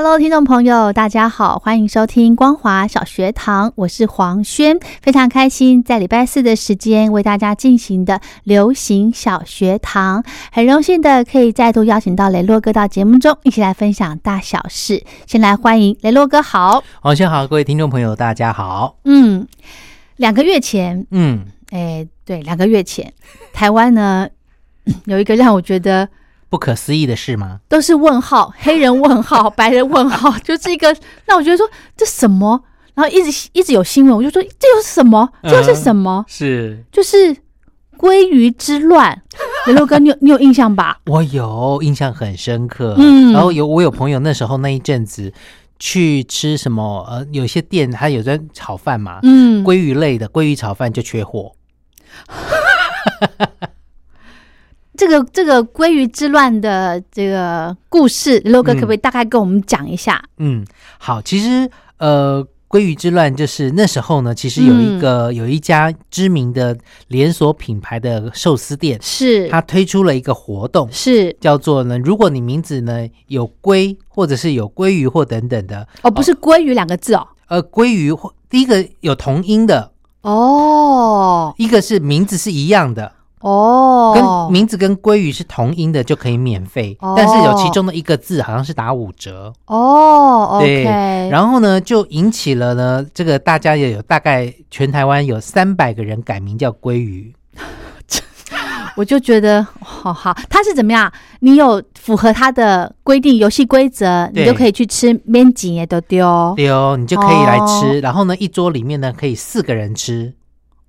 Hello，听众朋友，大家好，欢迎收听光华小学堂，我是黄轩，非常开心在礼拜四的时间为大家进行的流行小学堂，很荣幸的可以再度邀请到雷洛哥到节目中一起来分享大小事。先来欢迎雷洛哥，好，黄轩好，各位听众朋友，大家好。嗯，两个月前，嗯，哎，对，两个月前，台湾呢 有一个让我觉得。不可思议的事吗？都是问号，黑人问号，白人问号，就是一个。那我觉得说这什么？然后一直一直有新闻，我就说这又是什么？这又是什么？是就是鲑鱼之乱。刘六哥，你有你有印象吧？我有印象很深刻。嗯，然后有我有朋友那时候那一阵子去吃什么？呃，有些店它有在炒饭嘛，嗯，鲑鱼类的鲑鱼炒饭就缺货。这个这个鲑鱼之乱的这个故事，罗哥可不可以大概跟我们讲一下？嗯，好，其实呃，鲑鱼之乱就是那时候呢，其实有一个有一家知名的连锁品牌的寿司店，是。它推出了一个活动，是。叫做呢，如果你名字呢有鲑或者是有鲑鱼或等等的，哦，不是鲑鱼两个字哦，呃，鲑鱼或第一个有同音的哦，一个是名字是一样的。哦，跟名字跟鲑鱼是同音的就可以免费，但是有其中的一个字好像是打五折哦。对，然后呢就引起了呢这个大家也有大概全台湾有三百个人改名叫鲑鱼，我就觉得好好，他是怎么样？你有符合他的规定游戏规则，你就可以去吃面筋也都丢丢，你就可以来吃。然后呢一桌里面呢可以四个人吃。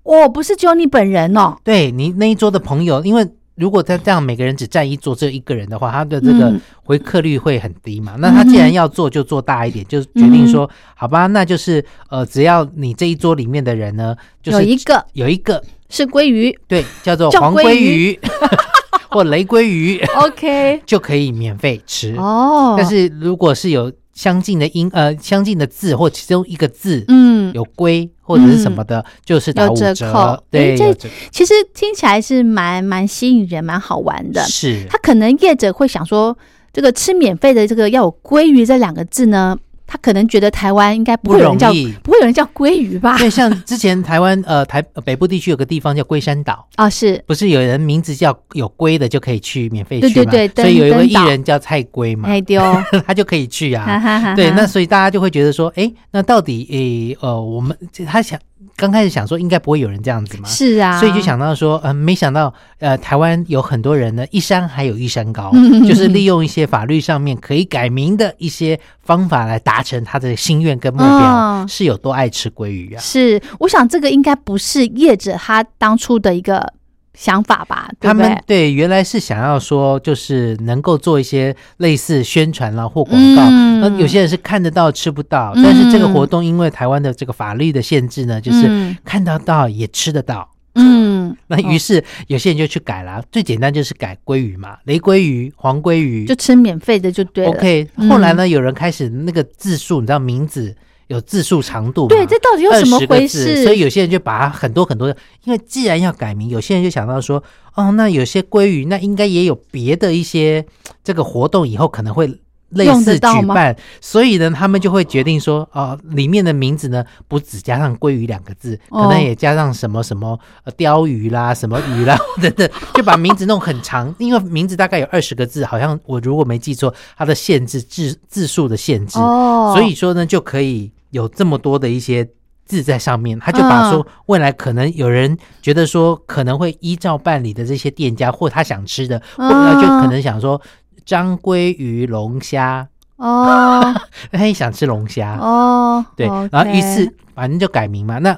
哦，不是只有你本人哦。对你那一桌的朋友，因为如果他这样每个人只占一桌，只有一个人的话，他的这个回客率会很低嘛。那他既然要做，就做大一点，就决定说，好吧，那就是呃，只要你这一桌里面的人呢，有一个。有一个。是鲑鱼，对，叫做黄鲑鱼。或雷鲑鱼，OK，就可以免费吃。哦。但是如果是有相近的音呃，相近的字或其中一个字，嗯，有龟或者是什么的，就是打五折。对，这其实听起来是蛮蛮吸引人、蛮好玩的。是，他可能业者会想说，这个吃免费的这个要有鲑鱼这两个字呢。他可能觉得台湾应该不会有人叫不会有人叫鲑鱼吧？对，像之前台湾呃台北部地区有个地方叫龟山岛啊，是不是有人名字叫有龟的就可以去免费去嘛？对对对，所以有一个艺人叫蔡龟嘛，哎丢，他就可以去啊。对，那所以大家就会觉得说，哎，那到底诶呃，我们他想。刚开始想说应该不会有人这样子嘛，是啊，所以就想到说，嗯，没想到，呃，台湾有很多人呢，一山还有一山高，就是利用一些法律上面可以改名的一些方法来达成他的心愿跟目标，是有多爱吃鲑鱼啊？是，我想这个应该不是业者他当初的一个。想法吧，他们对原来是想要说，就是能够做一些类似宣传啦或广告。那有些人是看得到吃不到，但是这个活动因为台湾的这个法律的限制呢，就是看得到也吃得到。嗯，那于是有些人就去改了，最简单就是改鲑鱼嘛，雷鲑鱼、黄鲑鱼，就吃免费的就对了。OK，后来呢，有人开始那个字数，你知道名字。有字数长度，对，这到底有什么回事？所以有些人就把它很多很多的，因为既然要改名，有些人就想到说，哦，那有些鲑鱼，那应该也有别的一些这个活动，以后可能会类似举办，所以呢，他们就会决定说，哦，里面的名字呢，不只加上鲑鱼两个字，可能也加上什么什么鲷鱼啦，什么鱼啦等等，就把名字弄很长，因为名字大概有二十个字，好像我如果没记错，它的限制字字数的限制，哦，所以说呢，就可以。有这么多的一些字在上面，他就把说未来可能有人觉得说可能会依照办理的这些店家，或他想吃的，或者就可能想说章鲑鱼龙虾。哦，他也想吃龙虾。哦，对，然后于是反正就改名嘛。那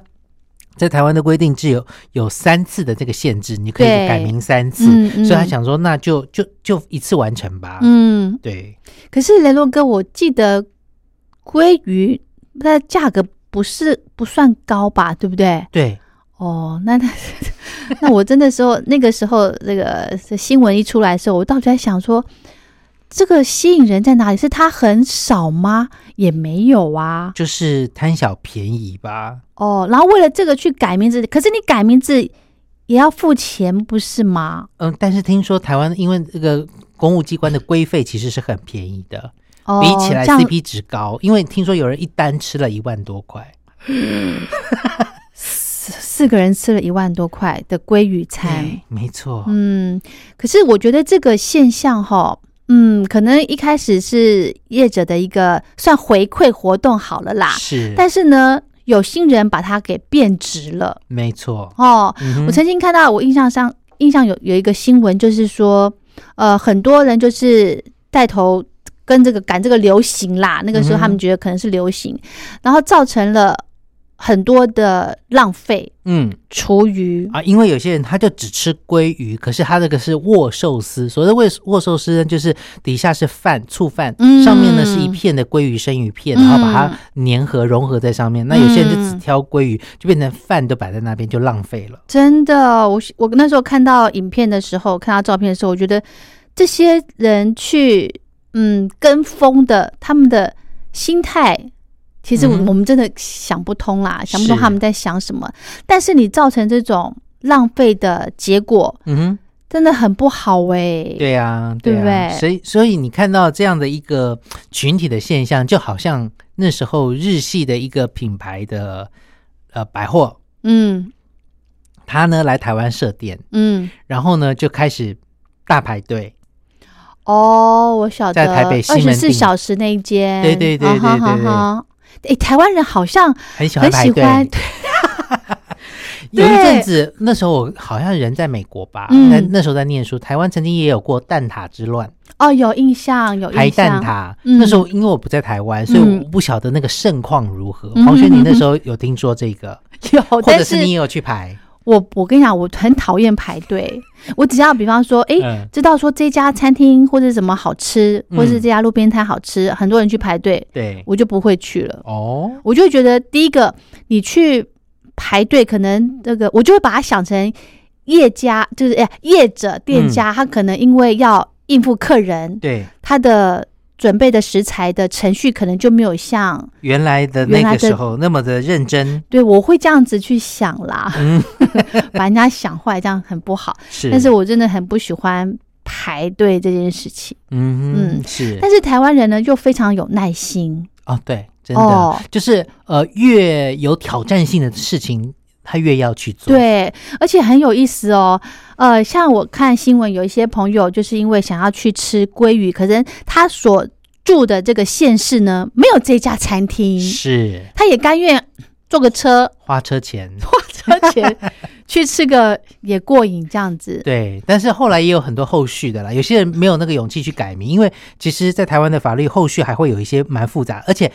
在台湾的规定只有有三次的这个限制，你可以改名三次，所以他想说那就就就一次完成吧。嗯，对。可是雷洛哥，我记得鲑鱼它的价格。不是不算高吧，对不对？对，哦，那那 那我真的时候那个时候那个新闻一出来的时候，我到底在想说，这个吸引人在哪里？是它很少吗？也没有啊，就是贪小便宜吧。哦，然后为了这个去改名字，可是你改名字也要付钱，不是吗？嗯，但是听说台湾因为这个公务机关的规费其实是很便宜的。比起来 CP 值高，因为听说有人一单吃了一万多块，四四个人吃了一万多块的鲑鱼餐，没错。嗯，可是我觉得这个现象哈，嗯，可能一开始是业者的一个算回馈活动好了啦，是。但是呢，有心人把它给变值了，没错。哦，我曾经看到，我印象上印象有有一个新闻，就是说，呃，很多人就是带头。跟这个赶这个流行啦，那个时候他们觉得可能是流行，然后造成了很多的浪费。嗯，厨余啊，因为有些人他就只吃鲑鱼，可是他这个是握寿司，所谓的握握寿司呢，就是底下是饭醋饭，上面呢是一片的鲑鱼生鱼片，然后把它粘合融合在上面。那有些人就只挑鲑鱼，就变成饭都摆在那边，就浪费了。真的，我我那时候看到影片的时候，看到照片的时候，我觉得这些人去。嗯，跟风的他们的心态，其实我们真的想不通啦，想不通他们在想什么。但是你造成这种浪费的结果，嗯哼，真的很不好哎。对呀，对不对？所以，所以你看到这样的一个群体的现象，就好像那时候日系的一个品牌的呃百货，嗯，他呢来台湾设店，嗯，然后呢就开始大排队。哦，我晓得，在台北二十四小时那一间，对对对对对对。哎，台湾人好像很喜欢排队。有一阵子，那时候我好像人在美国吧，那那时候在念书。台湾曾经也有过蛋挞之乱。哦，有印象，有排蛋挞。那时候因为我不在台湾，所以我不晓得那个盛况如何。黄轩，你那时候有听说这个？有，或者是你也有去排？我我跟你讲，我很讨厌排队。我只要比方说，哎，知道说这家餐厅或者什么好吃，或是这家路边摊好吃，很多人去排队，对我就不会去了。哦，我就觉得第一个，你去排队，可能这个我就会把它想成业家，就是哎业者店家，他可能因为要应付客人，对他的。准备的食材的程序可能就没有像原来的那个时候那么的认真。对，我会这样子去想啦，把人家想坏，这样很不好。是，但是我真的很不喜欢排队这件事情。嗯嗯，是。但是台湾人呢，又非常有耐心。哦，对，真的，就是呃，越有挑战性的事情。他越要去做，对，而且很有意思哦。呃，像我看新闻，有一些朋友就是因为想要去吃鲑鱼，可是他所住的这个县市呢，没有这家餐厅，是，他也甘愿坐个车，花车钱，花车钱去吃个也过瘾，这样子。对，但是后来也有很多后续的啦，有些人没有那个勇气去改名，因为其实，在台湾的法律后续还会有一些蛮复杂，而且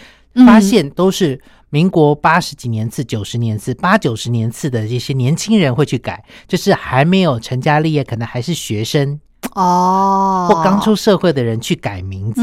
发现都是。民国八十几年次、九十年次、八九十年次的这些年轻人会去改，就是还没有成家立业，可能还是学生哦，或刚出社会的人去改名字。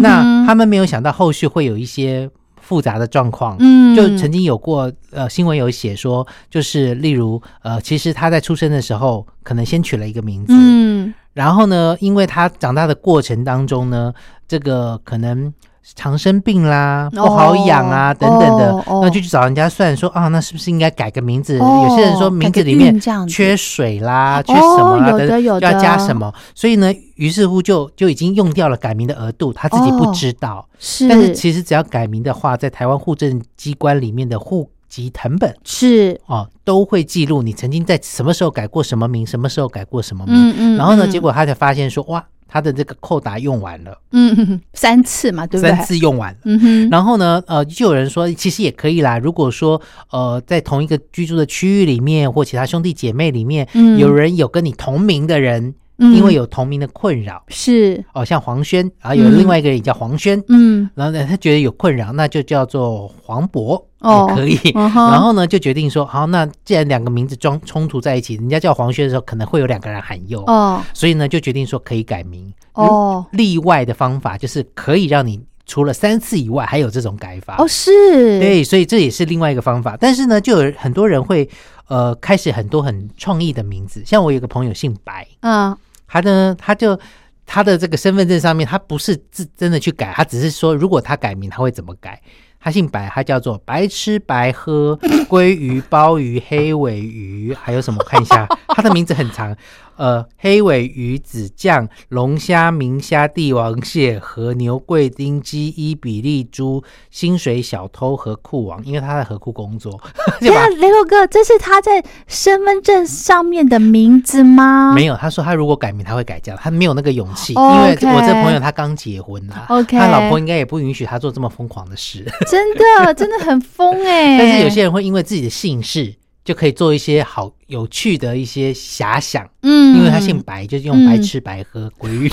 那他们没有想到后续会有一些复杂的状况。嗯，就曾经有过呃新闻有写说，就是例如呃，其实他在出生的时候可能先取了一个名字，嗯，然后呢，因为他长大的过程当中呢，这个可能。常生病啦，不好养啊，等等的，那就去找人家算说啊，那是不是应该改个名字？有些人说名字里面缺水啦，缺什么啦，等要加什么，所以呢，于是乎就就已经用掉了改名的额度，他自己不知道。是，但是其实只要改名的话，在台湾户政机关里面的户籍成本是哦，都会记录你曾经在什么时候改过什么名，什么时候改过什么名。嗯嗯。然后呢，结果他才发现说哇。他的这个扣打用完了，嗯三次嘛，对不对？三次用完了。嗯哼，然后呢，呃，就有人说，其实也可以啦。如果说，呃，在同一个居住的区域里面，或其他兄弟姐妹里面，嗯有人有跟你同名的人，嗯。因为有同名的困扰，是，哦，像黄轩，然后有嗯。另外一个人也叫黄轩，嗯。然后呢，他觉得有困扰，那就叫做黄渤，哦。也可以。然后呢，就决定说，好，那既然两个名字装冲突在一起，人家叫黄轩的时候，可能会有两个人喊佑，哦。所以呢，就决定说可以改名。哦。例外的方法就是可以让你除了三次以外，还有这种改法。哦，是，，对，所以这也是另外一个方法。但是呢，就有很多人会呃开始很多很创意的名字，像我有个朋友姓白，嗯他呢他就他的这个身份证上面，他不是自真的去改，他只是说如果他改名，他会怎么改。他姓白，他叫做 白吃白喝 鲑鱼、鲍鱼、黑尾鱼，还有什么？看一下，他的名字很长，呃，黑尾鱼子酱、龙虾、明虾、帝王蟹、和牛、贵丁、鸡、伊比利猪、薪水小偷和库王，因为他在河库工作，对啊，雷洛哥，这是他在身份证上面的名字吗？没有，他说他如果改名，他会改这样，他没有那个勇气，哦因为我这朋友他刚结婚他老婆应该也不允许他做这么疯狂的事。真的真的很疯哎、但是有些人会因为自己的姓氏，就可以做一些好有趣的一些遐想，嗯因为他姓白，就是用白吃白喝鲑鱼。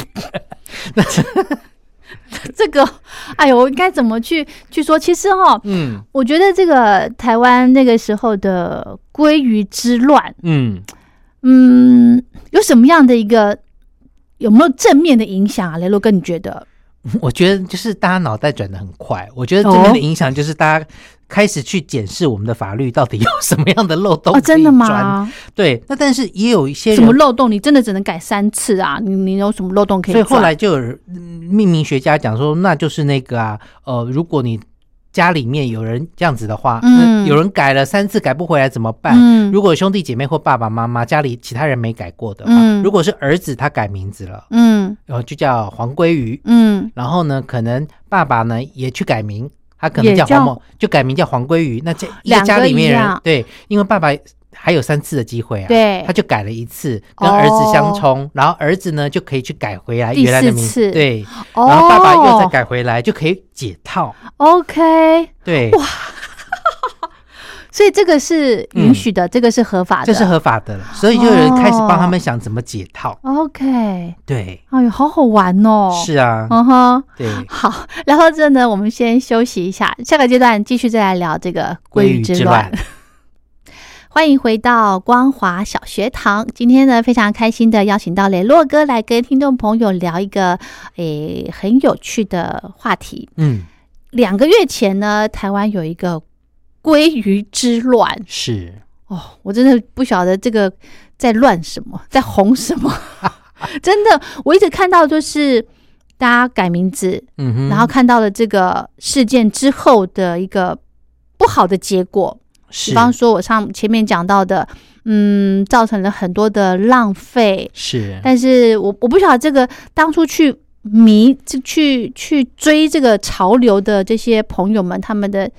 这个，哎呦，我应该怎么去去说？其实哈，嗯我觉得这个台湾那个时候的鲑鱼之乱，嗯，嗯，有什么样的一个有没有正面的影响啊？雷洛哥，你觉得？我觉得就是大家脑袋转的很快，我觉得真正的影响就是大家。开始去检视我们的法律到底有什么样的漏洞哦，真的？吗？对，那但是也有一些什么漏洞？你真的只能改三次啊？你你有什么漏洞可以？所以后来就有命名学家讲说，那就是那个啊，呃，如果你家里面有人这样子的话，嗯。有人改了三次改不回来怎么办？嗯。如果兄弟姐妹或爸爸妈妈家里其他人没改过的话，嗯。如果是儿子他改名字了，嗯。然后就叫黄鲑鱼，嗯。然后呢，可能爸爸呢也去改名，他可能也叫叫黄某，就改名叫黄鲑鱼。那这一个家里面人对，因为爸爸还有三次的机会啊，对。他就改了一次，跟儿子相冲，然后儿子呢就可以去改回来原来的名对，哦，然后爸爸又再改回来，就可以解套，OK，对，哇。所以这个是允许的，这个是合法的，这是合法的了，所以就有人开始帮他们想怎么解套，OK。对，哎呦，好好玩哦！是啊，嗯哼，对，好，然后这呢，我们先休息一下，下个阶段继续再来聊这个鲑鱼之乱。欢迎回到光华小学堂。今天呢，非常开心的邀请到雷洛哥来跟听众朋友聊一个诶很有趣的话题。嗯，两个月前呢，台湾有一个鲑鱼之乱是，哦，我真的不晓得这个在乱什么，在红什么。真的，我一直看到就是大家改名字，嗯，然后看到了这个事件之后的一个不好的结果。是比方说，我上前面讲到的，嗯，造成了很多的浪费。是，但是我我不晓得这个当初去迷、就去去追这个潮流的这些朋友们，他们的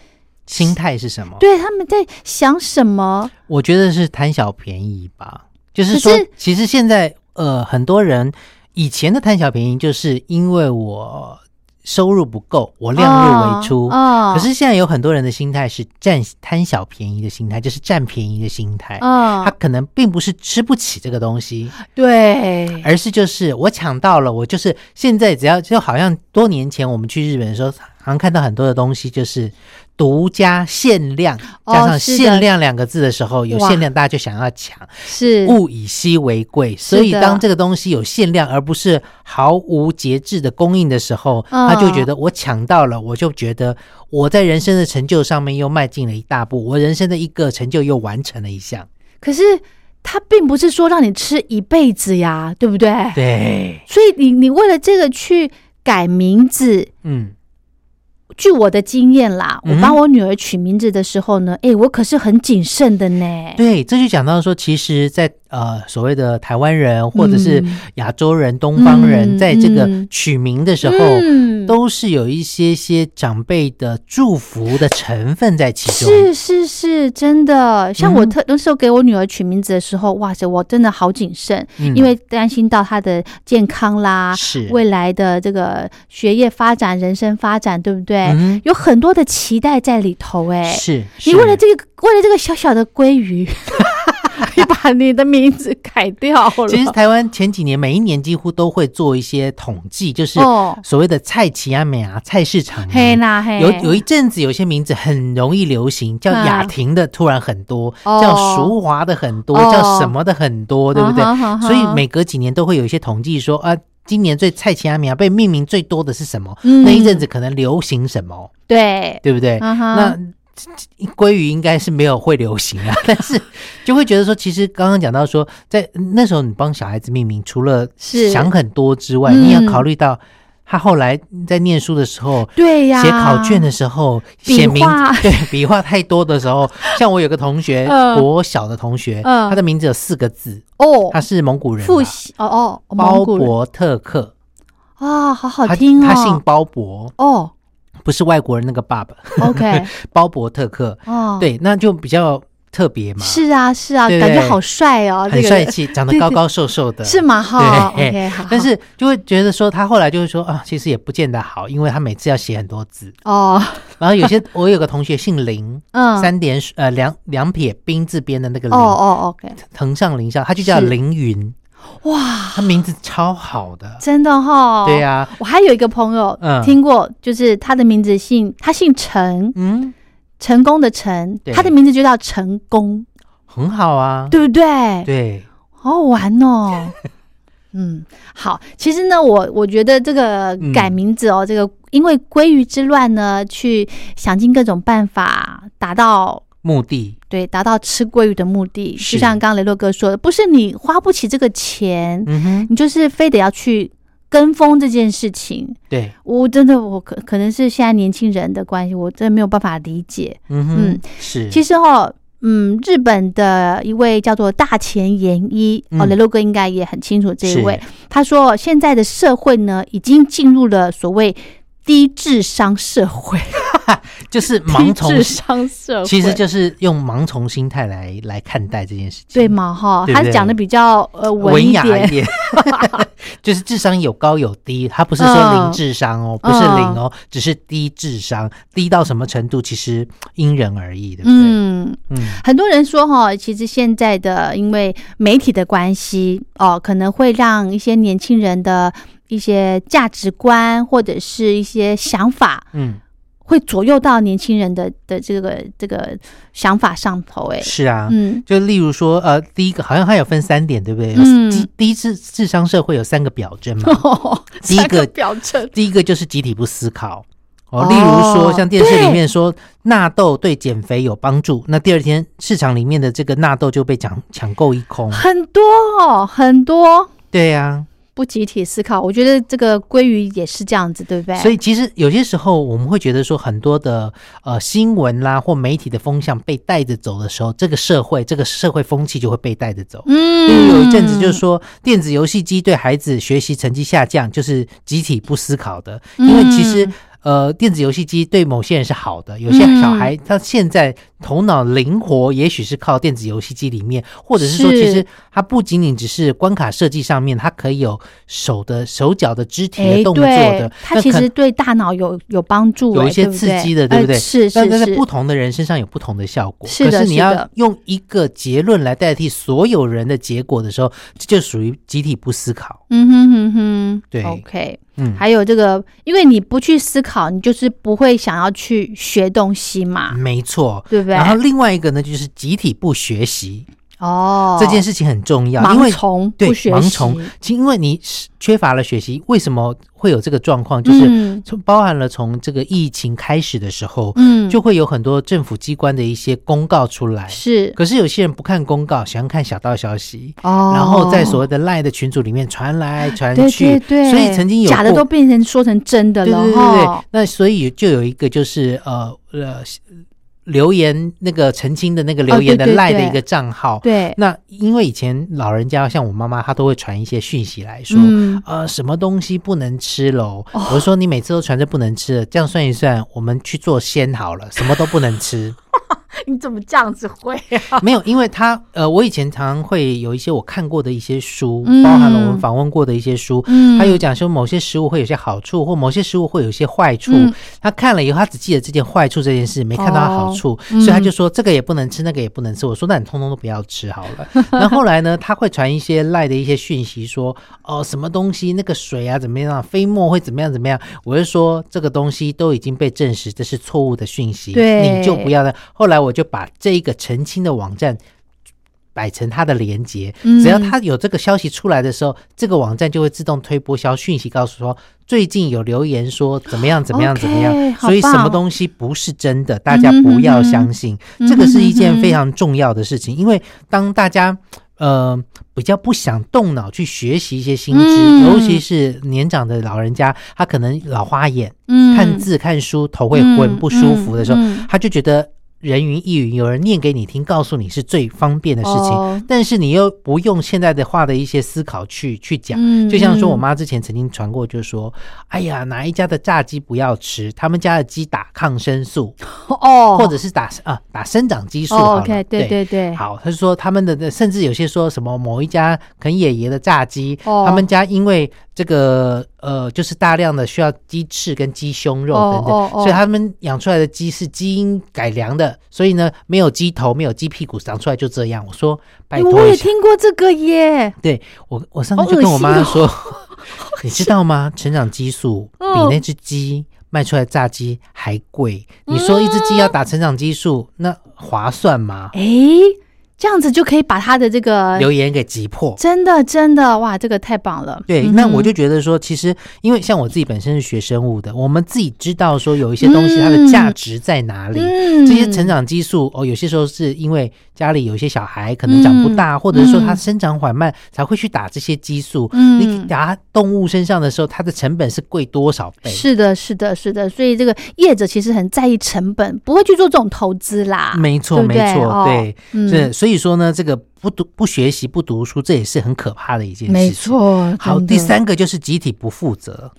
心态是什么？对他们在想什么？我觉得是贪小便宜吧，就是说，是其实现在呃，很多人以前的贪小便宜，就是因为我收入不够，我量入为出。哦，可是现在有很多人的心态是占贪小便宜的心态，就是占便宜的心态。哦，他可能并不是吃不起这个东西，对，而是就是我抢到了，我就是现在只要就好像多年前我们去日本的时候，好像看到很多的东西就是独家限量，哦加上限量两个字的时候，有限量大家就想要抢，是。物以稀为贵，所以当这个东西有限量而不是毫无节制的供应的时候，嗯。他就觉得我抢到了，我就觉得我在人生的成就上面又迈进了一大步，我人生的一个成就又完成了一项。可是他并不是说让你吃一辈子呀，对不对？对，所以你你为了这个去改名字，嗯，据我的经验啦，我帮我女儿取名字的时候呢，哎、我可是很谨慎的呢。对，这就讲到说，其实，在呃所谓的台湾人或者是嗯。亚洲人、东方人，嗯在这个嗯。取名的时候，嗯。都是有一些些长辈的祝福的成分在其中。是是是，真的。像我嗯。特那时候给我女儿取名字的时候，哇塞，我真的好谨慎，嗯。因为担心到她的健康啦，是。未来的这个学业发展、人生发展，对不对？嗯有很多的期待在里头，哎，是，你为了这个，为了这个小小的鲑鱼，你把你的名字改掉了。其实台湾前几年每一年几乎都会做一些统计，就是哦，所谓的菜奇亚美啊菜市场啊嘿啦嘿，有有一阵子，有些名字很容易流行，叫雅婷的突然很多，哦。叫淑华的很多，哦。叫什么的很多，对不对？所以每隔几年都会有一些统计说啊，今年最菜奇阿米亚被命名最多的是什么？嗯。那一阵子可能流行什么，对，对不对？那鲑鱼应该是没有会流行啊，但是就会觉得说，其实刚刚讲到说，在那时候你帮小孩子命名，除了想很多之外，嗯你也要考虑到他后来在念书的时候，对呀，写考卷的时候，笔写名画对笔画太多的时候，像我有个同学，嗯国小的同学，嗯他的名字有四个字，哦，他是蒙古人嘛，复习哦哦，鲍蒙古人勃特克，啊，好好他听哦，他姓包伯，哦不是外国人那个爸爸，，OK，鲍勃特克，哦，，对，那就比较特别嘛，是啊是啊，感觉好帅哦，很帅气，长得高高瘦瘦的，是吗？哈对，OK，好，但是就会觉得说，他后来就是说啊，其实也不见得好，因为他每次要写很多字。哦，然后有些我有个同学姓林，嗯，三点水呃两两撇冰字边的那个林，哦哦，OK，藤上林下，他就叫是。凌云，哇，他名字超好的。真的哈，对呀、我还有一个朋友嗯。听过，就是他的名字姓他姓陈，嗯，成功的成，他的名字就叫成功，很好啊。对不对？对，好好玩哦。嗯，好，其实呢，我我觉得这个嗯。改名字哦，这个因为鲑鱼之乱呢，去想尽各种办法达到目的对达到吃鲑鱼的目的。就像刚刚雷洛哥说的，不是你花不起这个钱，嗯哼，你就是非得要去跟风这件事情。对，我真的，我可可能是现在年轻人的关系，我真的没有办法理解。嗯哼，嗯是，其实哦、嗯，日本的一位叫做大前研一、哦，嗯雷洛哥应该也很清楚这一位。他说，现在的社会呢，已经进入了所谓低智商社会，就是盲从 智，商社会，其实就是用盲从心态来来看待这件事情，对吗哈？他讲的比较呃文雅一点，就是智商有高有低，他不是说嗯零智商哦，不是零哦，只是低智商，低到什么程度其实因人而异，对不对？嗯。嗯。很多人说哈，其实现在的因为媒体的关系哦，可能会让一些年轻人的一些价值观或者是一些想法，嗯，会左右到年轻人的的这个这个想法上头。哎，是啊。嗯，就例如说，呃，第一个好像还有分三点，对不对？有嗯低低智智商社会有三个表征嘛。第一三个表征，第一个就是集体不思考。哦，哦例如说，像电视里面说纳豆对减肥有帮助，那第二天市场里面的这个纳豆就被抢抢购一空。很多哦，很多对呀、不集体思考。我觉得这个鲑鱼也是这样子，对不对？所以其实有些时候我们会觉得说，很多的呃新闻啦或媒体的风向被带着走的时候，这个社会这个社会风气就会被带着走。嗯，有一阵子就是说，电子游戏机对孩子学习成绩下降，就是集体不思考的，因为其实。嗯呃，电子游戏机对某些人是好的，有些嗯。小孩他现在头脑灵活，也许是靠电子游戏机里面，或者是说，其实它不仅仅只是关卡设计上面，它可以有手的手脚的肢体的哎，动作对的，，它其实对大脑有有帮助，有一些刺激的对不对？哎是但是在不同的人身上有不同的效果。可是你要用一个结论来代替所有人的结果的时候，这就属于集体不思考。嗯哼哼哼，对，OK。嗯，还有这个，因为你不去思考，你就是不会想要去学东西嘛，没错。对不对？嗯然后另外一个呢，就是集体不学习、哦，这件事情很重要，因为盲从对盲从，其因为你是缺乏了学习，为什么会有这个状况？就是嗯。从包含了从这个疫情开始的时候，嗯，就会有很多政府机关的一些公告出来。是。可是有些人不看公告，喜欢看小道消息，哦，然后在所谓的赖的群组里面传来传去，对对，所以曾经有假的都变成说成真的了对对对那所以就有一个就是呃呃留言那个澄清的那个留言的赖的一个账号。对，那因为以前老人家像我妈妈，她都会传一些讯息来说，嗯，呃，什么东西不能吃喽？哦我说你每次都传这不能吃的，这样算一算，我们去做仙好了，什么都不能吃。你怎么这样子会啊？没有，因为他呃，我以前常常会有一些我看过的一些书，嗯包含了我们访问过的一些书，嗯他有讲说某些食物会有些好处，或某些食物会有些坏处。嗯他看了以后，他只记得这件坏处这件事，没看到它好处，所以他就说这个也不能吃，那个也不能吃。我说那你通通都不要吃好了。那后来呢，他会传一些赖的一些讯息说，哦，什么东西那个水啊怎么样，飞沫会怎么样怎么样。我就说这个东西都已经被证实这是错误的讯息，对你就不要了。后来我就把这一个澄清的网站。摆成它的连接，嗯。只要它有这个消息出来的时候，这个网站就会自动推播消讯息，告诉说最近有留言说怎么样怎么样怎么样，好所以什么棒东西不是真的，大家不要相信，嗯哼这个是一件非常重要的事情，因为当大家。呃，比较不想动脑去学习一些新知，嗯。尤其是年长的老人家，他可能老花眼，嗯。看字看书头会昏、嗯不舒服的时候，他就觉得人云亦云，有人念给你听，告诉你是最方便的事情，哦。但是你又不用现在的话的一些思考去去讲。嗯就像说我嗯。妈之前曾经传过，就说：“哎呀，哪一家的炸鸡不要吃，他们家的鸡打抗生素，哦，或者是打啊打生长激素哦。，OK，对对对，好，他就说他们的，甚至有些说什么某一家肯爷爷的炸鸡，哦。他们家因为这个呃，就是大量的需要鸡翅跟鸡胸肉等等，所以他们养出来的鸡是基因改良的，所以呢，没有鸡头，没有鸡屁股，长出来就这样。我说拜托我也听过这个耶，对我我上次就跟我妈说，你知道吗？成长激素比嗯那只鸡。卖出来炸鸡还贵，你说一只鸡要打成长激素，那划算吗？哎，这样子就可以把他的这个留言给击破。真的真的哇，这个太棒了。对，嗯那我就觉得说，其实因为像我自己本身是学生物的，我们自己知道说有一些东西它的价值在哪里。嗯这些成长激素哦，有些时候是因为家里有一些小孩可能长不大，嗯或者是说它嗯生长缓慢，才会去打这些激素。嗯你打动物身上的时候，它的成本是贵多少倍？是的，是的，是的，所以这个业者其实很在意成本，不会去做这种投资啦。没错，对对没错，哦对，嗯是所以说呢，这个不读不学习不读书，这也是很可怕的一件事情。没。错。好，第，三个就是集体不负责。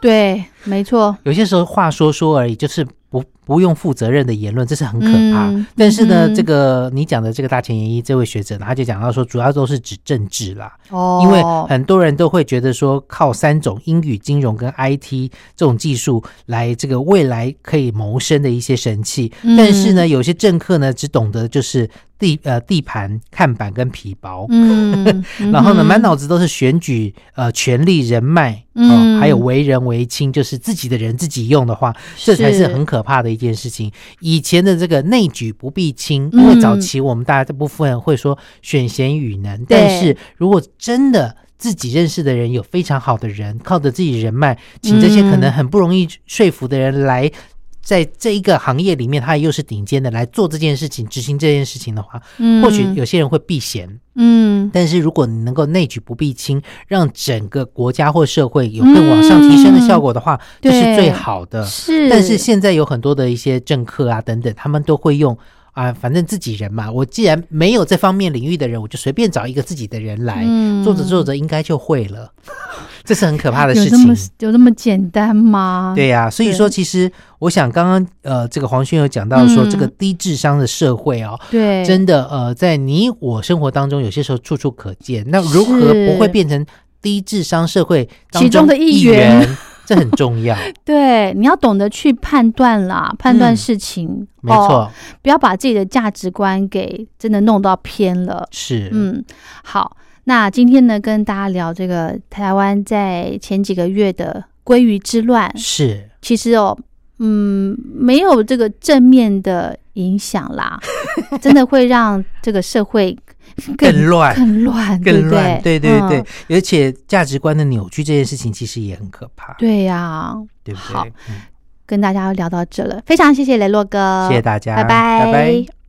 对，没错。有些时候话说说而已，就是不不用负责任的言论，这是很可怕。嗯但是呢，嗯这个你讲的这个大前研一这位学者呢，他就讲到说，主要都是指政治啦，哦，因为很多人都会觉得说，靠三种英语、金融跟 IT 这种技术来这个未来可以谋生的一些神器，嗯。但是呢，有些政客呢只懂得就是地呃地盘、看板跟皮薄。嗯，然后呢，嗯满脑子都是选举、呃，权力、人脉，嗯。哦，还有为人为亲，就是自己的人自己用的话，这才是很可怕的一件事情。以前的这个内举不避亲，因为嗯早期我们大家这部分人会说选贤与能，对但是如果真的自己认识的人有非常好的人，靠着自己人脉，请这些可能很不容易说服的人来。在这一个行业里面，他又是顶尖的来做这件事情、执行这件事情的话，嗯。或许有些人会避嫌，嗯。但是如果你能够内举不避亲，让整个国家或社会有更往上提升的效果的话，这是最好的。是，但是现在有很多的一些政客啊等等，他们都会用啊，反正自己人嘛，我既然没有这方面领域的人，我就随便找一个自己的人来，嗯。做着做着应该就会了，这是很可怕的事情有这么。有这么简单吗？对呀、所以说其实我想刚刚呃，这个黄轩有讲到说，嗯这个低智商的社会哦，对，真的呃，在你我生活当中，有些时候处处可见。那如何不会变成低智商社会当其中的一一员员？这很重要，对，你要懂得去判断啦，判断嗯事情，没错，哦不要把自己的价值观给真的弄到偏了。是，嗯，好，那今天呢，跟大家聊这个台湾在前几个月的鲑鱼之乱，是，其实哦，嗯，没有这个正面的影响啦，真的会让这个社会更乱。更乱，对不更乱，对对对。嗯，而且价值观的扭曲这件事情其实也很可怕，对呀、对不好对？嗯。跟大家聊到这了，非常谢谢雷洛哥，谢谢大家，拜拜。拜拜。